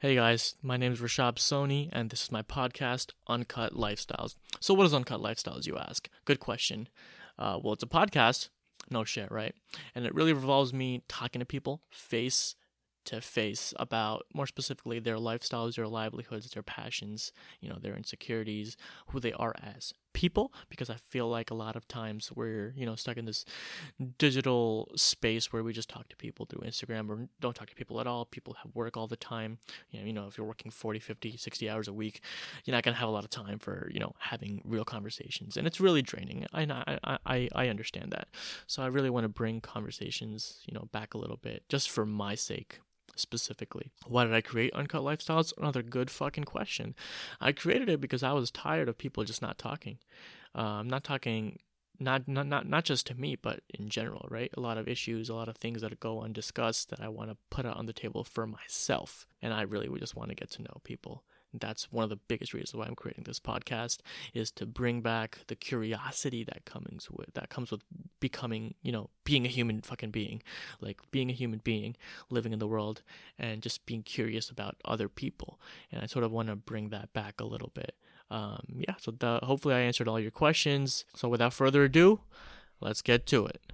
Hey guys, my name is Rashab Sony, and this is my podcast, Uncut Lifestyles. So, what is Uncut Lifestyles, you ask? Good question. Uh, well, it's a podcast. No shit, right? And it really revolves me talking to people face to face about more specifically their lifestyles, their livelihoods, their passions, you know, their insecurities, who they are as people because I feel like a lot of times we're, you know, stuck in this digital space where we just talk to people through Instagram or don't talk to people at all. People have work all the time. You know, you know if you're working 40, 50, 60 hours a week, you're not going to have a lot of time for, you know, having real conversations. And it's really draining. And I, I, I understand that. So I really want to bring conversations, you know, back a little bit just for my sake specifically. Why did I create Uncut Lifestyles? Another good fucking question. I created it because I was tired of people just not talking. I'm not talking not not not not just to me, but in general, right? A lot of issues, a lot of things that go undiscussed that I want to put out on the table for myself, and I really just want to get to know people that's one of the biggest reasons why I'm creating this podcast is to bring back the curiosity that comes with that comes with becoming, you know, being a human fucking being, like being a human being, living in the world, and just being curious about other people. And I sort of want to bring that back a little bit. Um, yeah, so the, hopefully I answered all your questions. So without further ado, let's get to it.